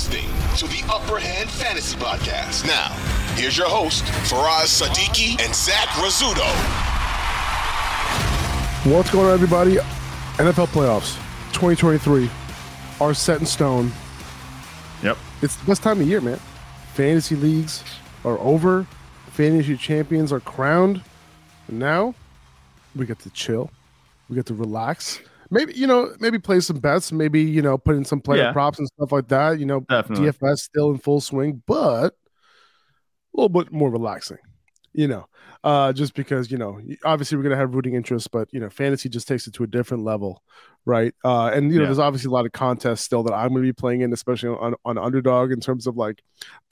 You're listening to the Upper Hand Fantasy Podcast. Now, here's your host, Faraz Sadiki and Zach Rizzuto. What's going on, everybody? NFL playoffs 2023 are set in stone. Yep. It's the best time of year, man. Fantasy leagues are over. Fantasy champions are crowned. And now we get to chill. We get to relax. Maybe, you know, maybe play some bets. Maybe, you know, put in some player Yeah. props and stuff like that. You know, Definitely. DFS still in full swing, but a little bit more relaxing, you know, uh, just because, you know, obviously we're going to have rooting interest, but, you know, fantasy just takes it to a different level, right? Uh, and, you know, Yeah. there's obviously a lot of contests still that I'm going to be playing in, especially on, on underdog in terms of like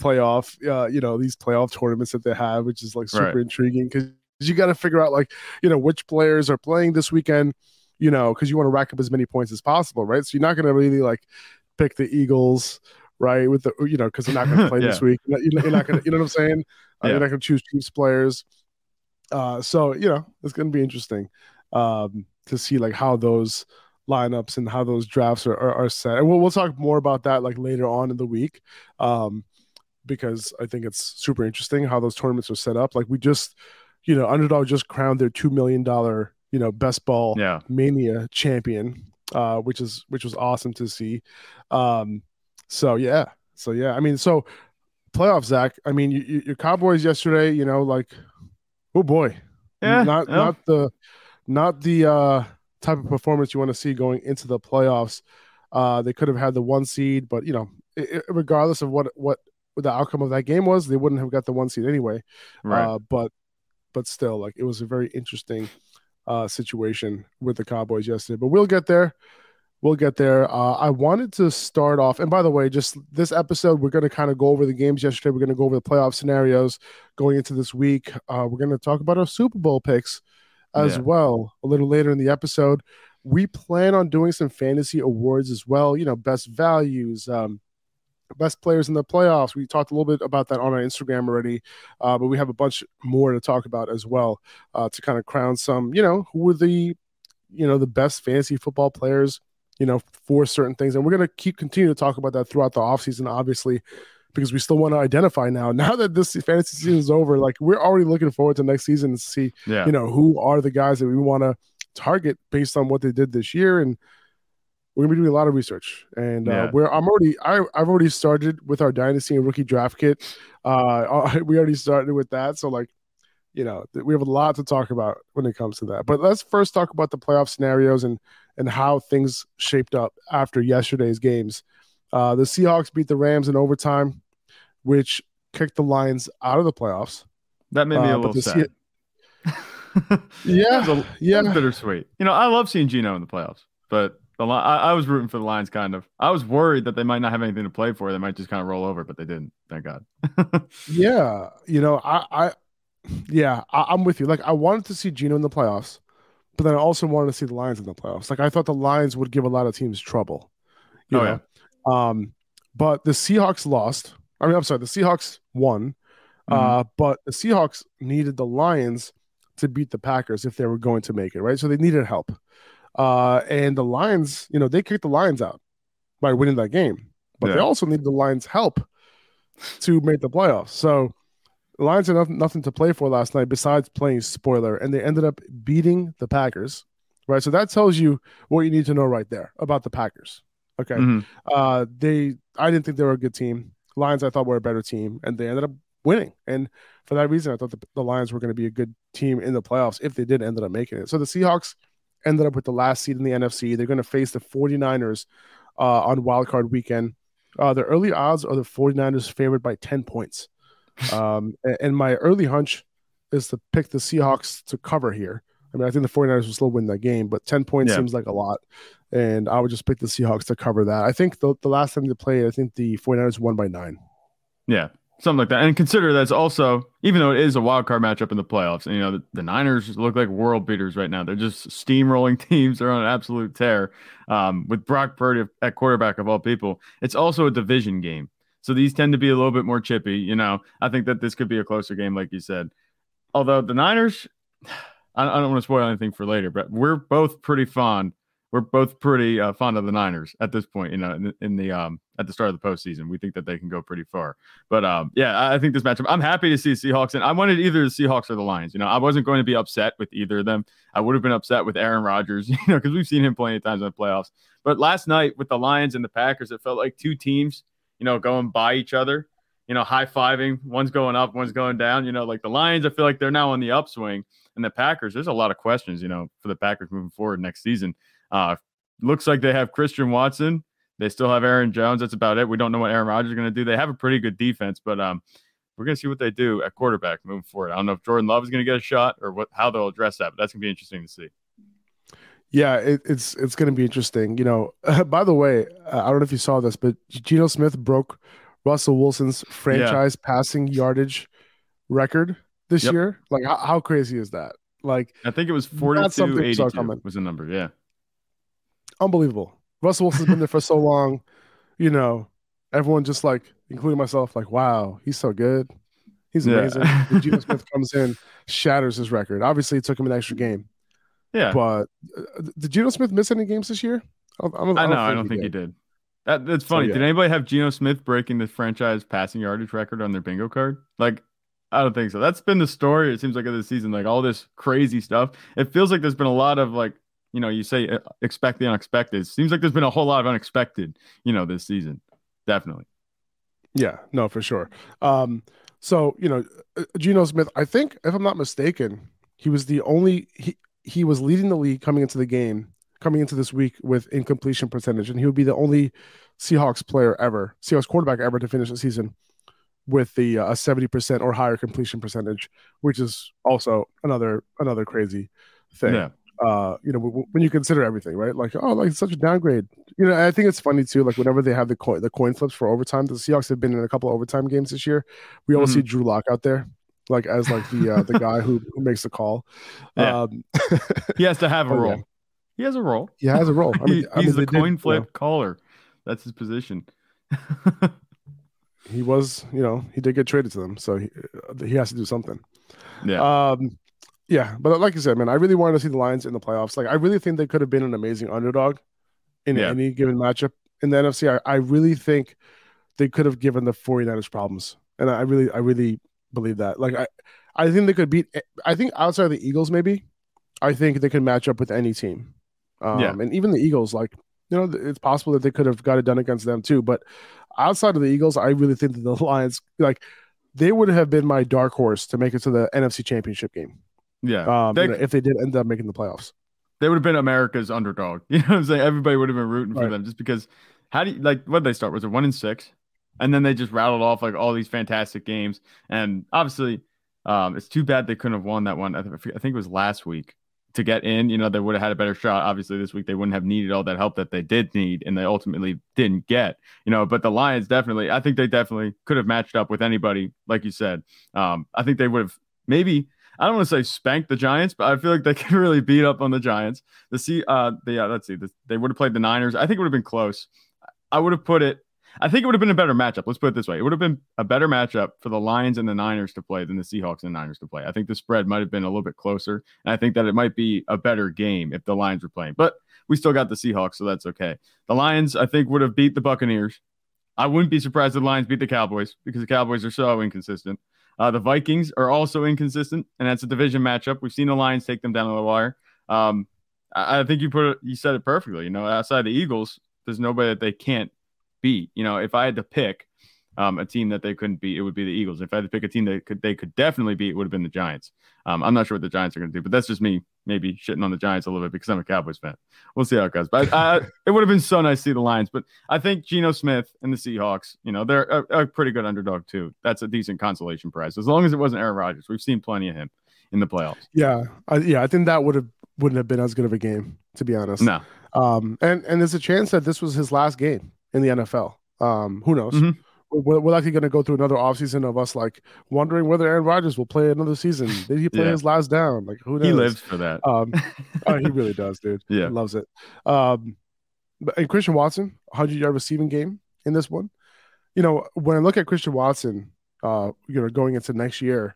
playoff, uh, you know, these playoff tournaments that they have, which is like super Right. intriguing because you got to figure out like, you know, which players are playing this weekend, you know, because you want to rack up as many points as possible, right? So you're not going to really like pick the Eagles, right? With the, you know, because they're not going to play this week. You're not, you're not going to, you know what I'm saying? Uh, Yeah. You're not going to choose Chiefs players. Uh, so, you know, it's going to be interesting um, to see like how those lineups and how those drafts are, are, are set. And we'll, we'll talk more about that like later on in the week um, because I think it's super interesting how those tournaments are set up. Like we just, you know, Underdog just crowned their $2 million, you know, best ball Yeah. mania champion uh which is which was awesome to see um so yeah so yeah i mean so playoff zach i mean you, you, your cowboys yesterday you know like oh boy Yeah. not yeah. not the not the uh type of performance you want to see going into the playoffs uh they could have had the one seed but you know i i- regardless of what what the outcome of that game was they wouldn't have got the one seed anyway right. uh, but but still, like it was a very interesting uh, situation with the Cowboys yesterday. But we'll get there. We'll get there. Uh, I wanted to start off, and by the way, just this episode, we're going to kind of go over the games yesterday. We're going to go over the playoff scenarios going into this week. Uh, we're going to talk about our Super Bowl picks as Yeah. well a little later in the episode. We plan on doing some fantasy awards as well. You know, best values, um, best players in the playoffs. We talked a little bit about that on our Instagram already, uh, but we have a bunch more to talk about as well uh, to kind of crown some, you know, who were the, you know, the best fantasy football players, you know, for certain things. And we're going to keep continue to talk about that throughout the offseason, obviously, because we still want to identify now. Now that this fantasy season is over, like we're already looking forward to next season to see, yeah. you know, who are the guys that we want to target based on what they did this year and we're gonna be doing a lot of research, and uh, Yeah. we're I'm already I, I've already started with our dynasty and rookie draft kit. Uh, we already started with that, so like, you know, we have a lot to talk about when it comes to that. But let's first talk about the playoff scenarios and and how things shaped up after yesterday's games. Uh, the Seahawks beat the Rams in overtime, which kicked the Lions out of the playoffs. that made me uh, a little the sad. Yeah, a- yeah. bittersweet. You know, I love seeing Geno in the playoffs, but the I, I was rooting for the Lions. Kind of. I was worried that they might not have anything to play for. They might just kind of roll over, but they didn't. Thank God. Yeah, you know, I, I yeah, I, I'm with you. Like, I wanted to see Geno in the playoffs, but then I also wanted to see the Lions in the playoffs. Like, I thought the Lions would give a lot of teams trouble. You Oh, know? Um, but the Seahawks lost. I mean, I'm sorry, the Seahawks won. Uh, but the Seahawks needed the Lions to beat the Packers if they were going to make it, right? So they needed help. Uh, and the Lions, you know, they kicked the Lions out by winning that game, but they also needed the Lions' help to make the playoffs. So the Lions had nothing, nothing to play for last night besides playing spoiler, and they ended up beating the Packers right? So that tells you what you need to know right there about the Packers. Okay. Mhm. Uh, they, I didn't think they were a good team. Lions, I thought were a better team, and they ended up winning. And for that reason, I thought the, the Lions were going to be a good team in the playoffs if they did ended up making it. So the Seahawks ended up with the last seed in the NFC. They're going to face the 49ers uh, on wild card weekend. Uh, the early odds are the 49ers favored by 10 points. Um, and, and my early hunch is to pick the Seahawks to cover here. I mean, I think the 49ers will still win that game, but 10 points Yeah. seems like a lot. And I would just pick the Seahawks to cover that. I think the, the last time they played, I think the 49ers won by nine. Yeah, something like that. And consider that's also, even though it is a wild card matchup in the playoffs, and you know the, the Niners look like world beaters right now. They're just steamrolling teams. They're on an absolute tear. Um, with Brock Purdy at quarterback of all people, it's also a division game. So these tend to be a little bit more chippy. You know, I think that this could be a closer game, like you said. Although the Niners, I, I don't want to spoil anything for later, but we're both pretty fond. We're both pretty uh, fond of the Niners at this point. You know, in the, in the um at the start of the postseason, we think that they can go pretty far. But um, yeah, I I think this matchup. I'm happy to see Seahawks, and I wanted either the Seahawks or the Lions. You know, I wasn't going to be upset with either of them. I would have been upset with Aaron Rodgers, you know, because we've seen him plenty of times in the playoffs. But last night with the Lions and the Packers, it felt like two teams, you know, going by each other. You know, high fiving. One's going up, one's going down. You know, like the Lions, I feel like they're now on the upswing, and the Packers. There's a lot of questions, you know, for the Packers moving forward next season. Uh, looks like they have Christian Watson. They still have Aaron Jones. That's about it. We don't know what Aaron Rodgers is going to do. They have a pretty good defense, but um, we're going to see what they do at quarterback moving forward. I don't know if Jordan Love is going to get a shot or what how they'll address that, but that's going to be interesting to see. Yeah, it, it's it's going to be interesting. You know, by the way, uh, I don't know if you saw this, but Geno Smith broke Russell Wilson's franchise passing yardage record this Yep. year. Like, how, how crazy is that? Like, I think it was That's something 42 we 82 coming. was the number. Yeah. Unbelievable. Russell Wilson's been there for so long. You know, everyone just like, including myself, like, wow, he's so good. He's amazing. And Geno Smith comes in, shatters his record. Obviously, it took him an extra game, Yeah. but uh, did Geno Smith miss any games this year? I, don't, I know. I don't think he did. That, that's So, funny. yeah. Did anybody have Geno Smith breaking the franchise passing yardage record on their bingo card? Like, I don't think so. That's been the story. It seems like of the season, like all this crazy stuff. It feels like there's been a lot of like, you know, you say uh, expect the unexpected. Seems like there's been a whole lot of unexpected, you know, this season. Definitely. Yeah, no, for sure. Um, so you know, uh, Geno Smith, I think, if I'm not mistaken, he was the only he he was leading the league coming into the game, coming into this week with incompletion percentage, and he would be the only Seahawks player ever, Seahawks quarterback ever to finish the season with the uh, a 70% or higher completion percentage, which is also another another crazy thing Yeah. Uh, you know, w- when you consider everything, right? Like, oh, like such a downgrade. You know, I think it's funny too. Like, whenever they have the coin, the coin flips for overtime, the Seahawks have been in a couple of overtime games this year. We always see Drew Lock out there, like as like the uh, the guy who who makes the call. Yeah. Um, He has to have a Oh, role. yeah. He has a role. he has a role. I mean, He- I mean, he's the did, you coin know, flip caller. That's his position. he was, you know, he did get traded to them, so he, uh, he has to do something. yeah. Um, yeah, but like I said, man, I really wanted to see the Lions in the playoffs. Like, I really think they could have been an amazing underdog in Yeah. any given matchup in the NFC. I, I really think they could have given the 49ers problems, and I really, I really believe that. Like, I, I think they could beat. I think outside of the Eagles, maybe, I think they could match up with any team. Um, Yeah. and even the Eagles, like, you know, it's possible that they could have got it done against them too. But outside of the Eagles, I really think that the Lions, like, they would have been my dark horse to make it to the NFC Championship game yeah. um, They- you know, if they did end up making the playoffs. they would have been America's underdog. You know what I'm saying? Everybody would have been rooting for them just because how do you like what did they start? Was it one and six? And then they just rattled off like all these fantastic games. And obviously, um, it's too bad they couldn't have won that one. I, th- I think it was last week to get in. You know, they would have had a better shot. Obviously, this week they wouldn't have needed all that help that they did need, and they ultimately didn't get. You know, but the Lions definitely, I think they definitely could have matched up with anybody, like you said. Um, I think they would have maybe I don't want to say spanked the Giants, but I feel like they could really beat up on the Giants. The C, uh, the uh, let's see, the, they would have played the Niners. I think it would have been close. I would have put it. I think it would have been a better matchup. Let's put it this way: it would have been a better matchup for the Lions and the Niners to play than the Seahawks and the Niners to play. I think the spread might have been a little bit closer, and I think that it might be a better game if the Lions were playing. But we still got the Seahawks, so that's okay. The Lions, I think, would have beat the Buccaneers. I wouldn't be surprised if the Lions beat the Cowboys because the Cowboys are so inconsistent. Uh, the Vikings are also inconsistent, and that's a division matchup. We've seen the Lions take them down to the wire. Um, I, I think you put it, you said it perfectly. You know, outside the Eagles, there's nobody that they can't beat. You know, if I had to pick um, a team that they couldn't beat, it would be the Eagles. If I had to pick a team that could they could definitely beat, it would have been the Giants. Um, I'm not sure what the Giants are going to do, but that's just me maybe shitting on the Giants a little bit because I'm a Cowboys fan. We'll see how it goes. But uh, it would have been so nice to see the Lions. But I think Geno Smith and the Seahawks, you know, they're a, a pretty good underdog too. That's a decent consolation prize as long as it wasn't Aaron Rodgers. We've seen plenty of him in the playoffs. Yeah, I, yeah, I think that would have wouldn't have been as good of a game to be honest. No. Um, and and there's a chance that this was his last game in the NFL. Um, who knows? Mhm. We're, we're likely going to go through another offseason of us like wondering whether Aaron Rodgers will play another season. Did he play Yeah. his last down? Like who knows? He lives for that. Um, oh, he really does, dude. Yeah. he loves it. Um, but and Christian Watson, 100 yard receiving game in this one. You know, when I look at Christian Watson, uh, you know, going into next year,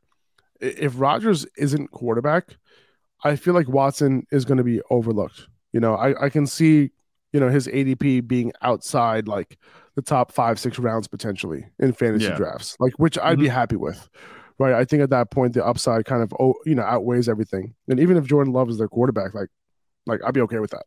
if Rodgers isn't quarterback, I feel like Watson is going to be overlooked. You know, I, I can see, you know, his ADP being outside like the top five, six rounds potentially in fantasy Yeah. drafts, like which I'd be mm-hmm. happy with. Right. I think at that point the upside kind of oh, you know, outweighs everything. And even if Jordan Love is their quarterback, like like I'd be okay with that.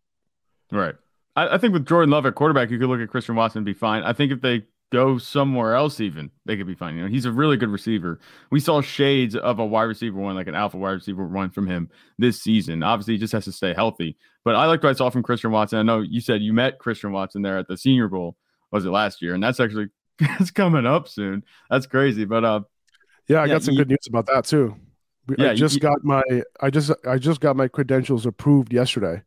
Right. I, I think with Jordan Love at quarterback, you could look at Christian Watson and be fine. I think if they go somewhere else, even they could be fine. You know, he's a really good receiver. We saw shades of a wide receiver one, like an alpha wide receiver one from him this season. Obviously, he just has to stay healthy. But I liked what I saw from Christian Watson. I know you said you met Christian Watson there at the Senior Bowl. Was it last year? And that's actually it's coming up soon. That's crazy. But uh, Yeah, I Yeah, got some you- good news about that too. Yeah, I just you- got my I just I just got my credentials approved yesterday.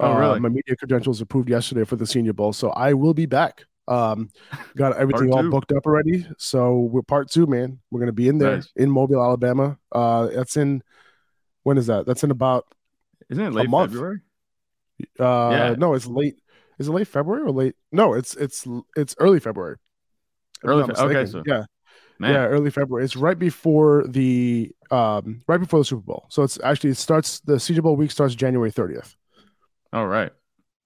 Oh, Uh, really? my media credentials approved yesterday for the Senior Bowl, so I will be back. Um, got everything all booked up already. So we're part two, man. We're gonna be in there Nice. in Mobile, Alabama. Uh, that's in when is that? That's in about isn't it late. February? uh Yeah. no, it's late. Is it late February or late? No, it's it's it's early February. Early Fe- okay, so- yeah. Man, Yeah, early February. It's right before the um right before the Super Bowl. So it's actually it starts the Senior Bowl week starts January 30th. all right,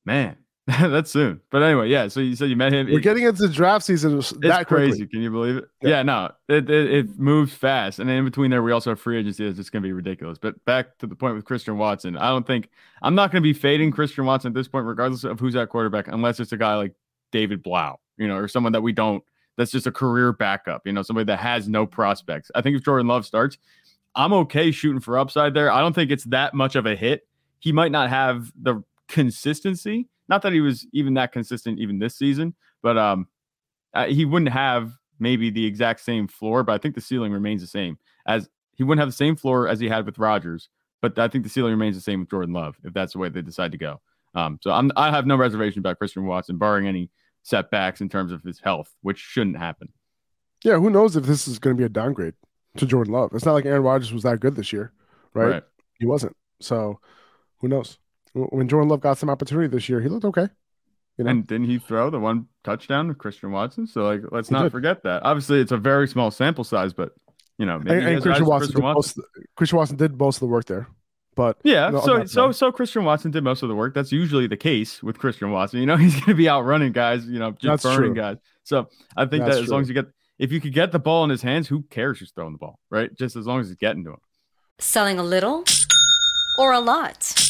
man, that's soon. But anyway, yeah. So you said you met him. We're getting into draft season It's that crazy. quickly. Can you believe it? Yeah. Yeah, no, it, it it moves fast, and in between there, we also have free agency. That's just going to be ridiculous. But back to the point with Christian Watson, I don't think I'm not going to be fading Christian Watson at this point, regardless of who's at quarterback, unless it's a guy like David Blough, you know, or someone that we don't. That's just a career backup, you know, somebody that has no prospects. I think if Jordan Love starts, I'm okay shooting for upside there. I don't think it's that much of a hit. He might not have the consistency. Not that he was even that consistent even this season, but um, uh, he wouldn't have maybe the exact same floor, but I think the ceiling remains the same. As he wouldn't have the same floor as he had with Rodgers, but I think the ceiling remains the same with Jordan Love if that's the way they decide to go. Um, so I'm I have no reservation about Christian Watson, barring any setbacks in terms of his health, which shouldn't happen. Yeah, who knows if this is going to be a downgrade to Jordan Love? It's not like Aaron Rodgers was that good this year, right? He wasn't. So who knows? When Jordan Love got some opportunity this year, he looked okay. You know? And didn't he throw the one touchdown to Christian Watson? So like, let's He not did. forget that. Obviously, it's a very small sample size, but you know, maybe and, and Christian eyes for Watson, did most, Christian Watson did most of the work there. But Yeah, No, so so so Christian Watson did most of the work. That's usually the case with Christian Watson. You know, he's going to be out running guys. You know, just That's burning true. guys. So I think That's that as long as you get, if you could get the ball in his hands, who cares who's throwing the ball, right? Just as long as he's getting to him. Selling a little or a lot?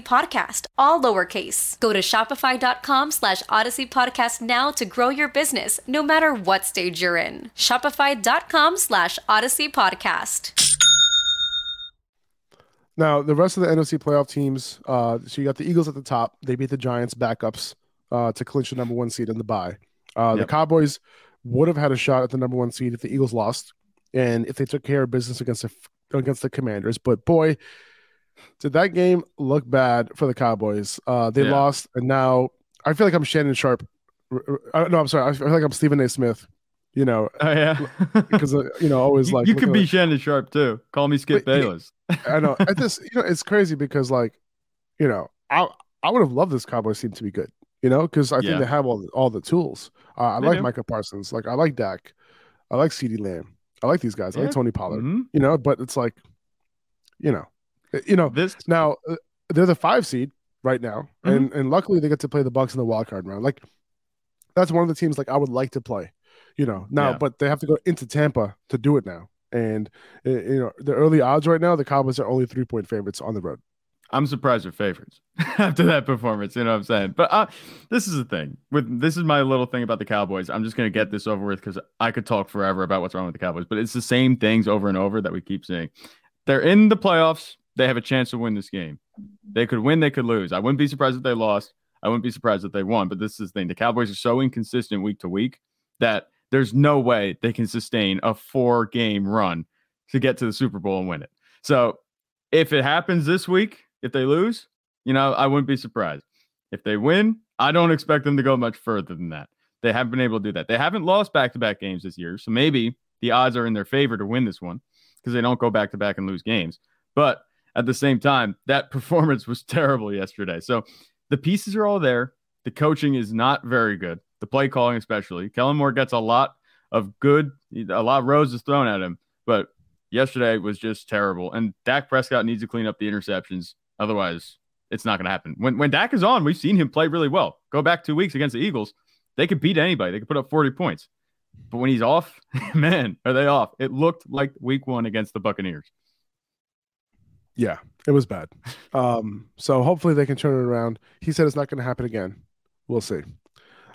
Podcast, all lowercase. Go to Shopify.com slash Odyssey Podcast now to grow your business, no matter what stage you're in. Shopify.com slash Odyssey Podcast. Now, the rest of the NFC playoff teams, uh, so you got the Eagles at the top. They beat the Giants backups uh, to clinch the number one seed in the bye. Uh, Yep. The Cowboys would have had a shot at the number one seed if the Eagles lost and if they took care of business against the, against the Commanders. But boy, did that game look bad for the Cowboys. Uh, they Yeah. lost, and now I feel like I'm Shannon Sharpe. Uh, no, I'm sorry. I feel like I'm Stephen A. Smith, you know, Oh yeah, because, uh, you know, always you, like you could be at- Shannon Sharpe too. Call me Skip But, Bayless. I know. At this, you know, it's crazy because like, you know, I I would have loved this Cowboys team to be good, you know, because I Yeah. think they have all the, all the tools. Uh, I They like do. Micah Parsons, like I like Dak, I like CeeDee Lamb, I like these guys, I like Tony Pollard, Mhm. you know, but it's like, you know, you know, This now uh, they're the five seed right now, Mm-hmm. and and luckily they get to play the Bucks in the wild card round. Like that's one of the teams like I would like to play, you know. Now, Yeah. but they have to go into Tampa to do it now, and uh, you know the early odds right now, the Cowboys are only three point favorites on the road. I'm surprised they're favorites after that performance. You know what I'm saying? But uh, this is the thing. With this is my little thing about the Cowboys. I'm just gonna get this over with because I could talk forever about what's wrong with the Cowboys. But it's the same things over and over that we keep seeing. They're in the playoffs. They have a chance to win this game. They could win. They could lose. I wouldn't be surprised if they lost. I wouldn't be surprised if they won. But this is the thing. The Cowboys are so inconsistent week to week that there's no way they can sustain a four game run to get to the Super Bowl and win it. So if it happens this week, if they lose, you know, I wouldn't be surprised. If they win, I don't expect them to go much further than that. They haven't been able to do that. They haven't lost back to back games this year. So maybe the odds are in their favor to win this one because they don't go back to back and lose games. But at the same time, that performance was terrible yesterday. So the pieces are all there. The coaching is not very good. The play calling, especially. Kellen Moore gets a lot of good, a lot of roses thrown at him, but yesterday was just terrible. And Dak Prescott needs to clean up the interceptions. Otherwise, it's not going to happen. When when Dak is on, we've seen him play really well. Go back two weeks against the Eagles, they could beat anybody. They could put up 40 points. But when he's off, man, are they off? It looked like week one against the Buccaneers. Yeah, it was bad. Um, so hopefully they can turn it around. He said it's not going to happen again. We'll see.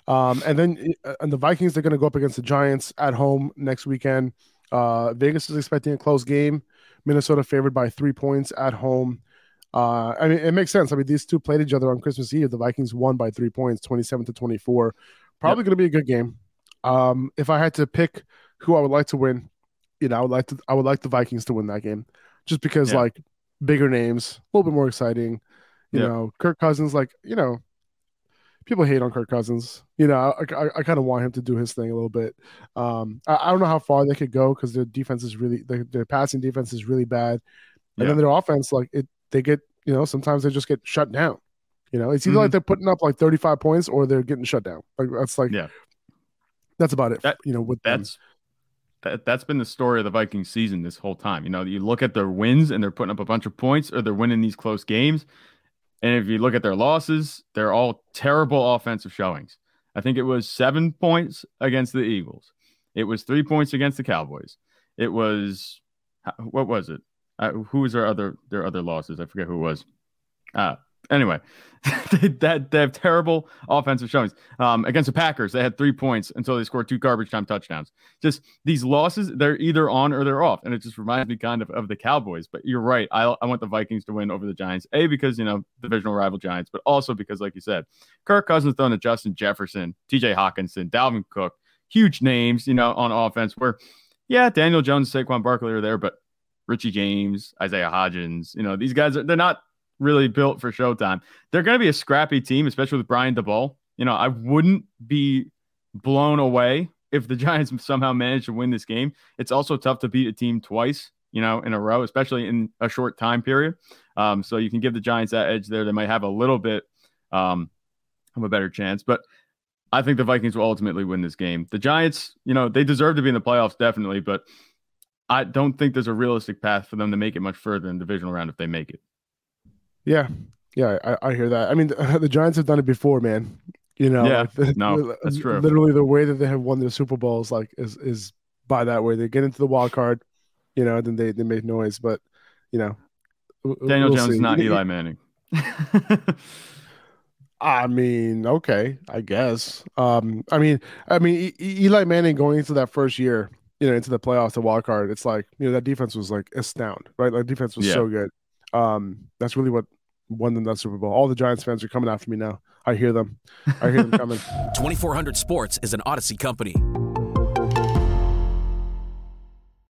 Um, and then uh, and the Vikings they're going to go up against the Giants at home next weekend. Uh, Vegas is expecting a close game. Minnesota favored by three points at home. Uh, I mean, it makes sense. I mean, these two played each other on Christmas Eve. The Vikings won by three points, twenty-seven to twenty-four. Probably going to be a good game. Um, if I had to pick who I would like to win, you know, I would like to. I would like the Vikings to win that game, just because Yeah. like bigger names, a little bit more exciting. You Yeah. know, Kirk Cousins, like you know, people hate on Kirk Cousins. You know, I, I, I kind of want him to do his thing a little bit. Um, I, I don't know how far they could go because their defense is really their, their passing defense is really bad, and Yeah. then their offense, like it, they get you know sometimes they just get shut down. You know, it's either like Mhm. they're putting up like 35 points or they're getting shut down. Like that's like Yeah. that's about it. That- you know, with them. That, that's been the story of the Vikings season this whole time. You know, you look at their wins and they're putting up a bunch of points or they're winning these close games. And if you look at their losses, they're all terrible offensive showings. I think it was seven points against the Eagles. It was three points against the Cowboys. It was what was it? Uh, who was their other their other losses? I forget who it was. Uh, anyway, they, that they have terrible offensive showings. Um, against the Packers, they had three points until they scored two garbage time touchdowns. Just these losses, they're either on or they're off, and it just reminds me kind of of the Cowboys. But you're right. I I want the Vikings to win over the Giants. A because you know divisional rival Giants, but also because, like you said, Kirk Cousins throwing to Justin Jefferson, T.J. Hockenson, Dalvin Cook, huge names, you know, on offense. Where yeah, Daniel Jones, Saquon Barkley are there, but Richie James, Isaiah Hodgins, you know, these guys are they're not really built for showtime. They're going to be a scrappy team, especially with Brian Daboll. You know, I wouldn't be blown away if the Giants somehow manage to win this game. It's also tough to beat a team twice, you know, in a row, especially in a short time period. Um, so you can give the Giants that edge there. They might have a little bit um, of a better chance, but I think the Vikings will ultimately win this game. The Giants, you know, they deserve to be in the playoffs definitely, but I don't think there's a realistic path for them to make it much further in the divisional round if they make it. Yeah, yeah, I, I hear that. I mean, the, the Giants have done it before, man. You know, Yeah, like, no, that's true. Literally, the way that they have won their Super Bowls, like, is is by that way. They get into the wild card, you know, then they they make noise. But you know, Daniel we'll Jones see. is not Eli Manning. I mean, okay, I guess. Um, I mean, I mean, E- Eli Manning going into that first year, you know, into the playoffs, the wild card. It's like you know that defense was like astound, right? Like defense was Yeah. so good. Um, that's really what won them that Super Bowl. All the Giants fans are coming after me now. I hear them. I hear them coming. 2400 Sports is an Odyssey company.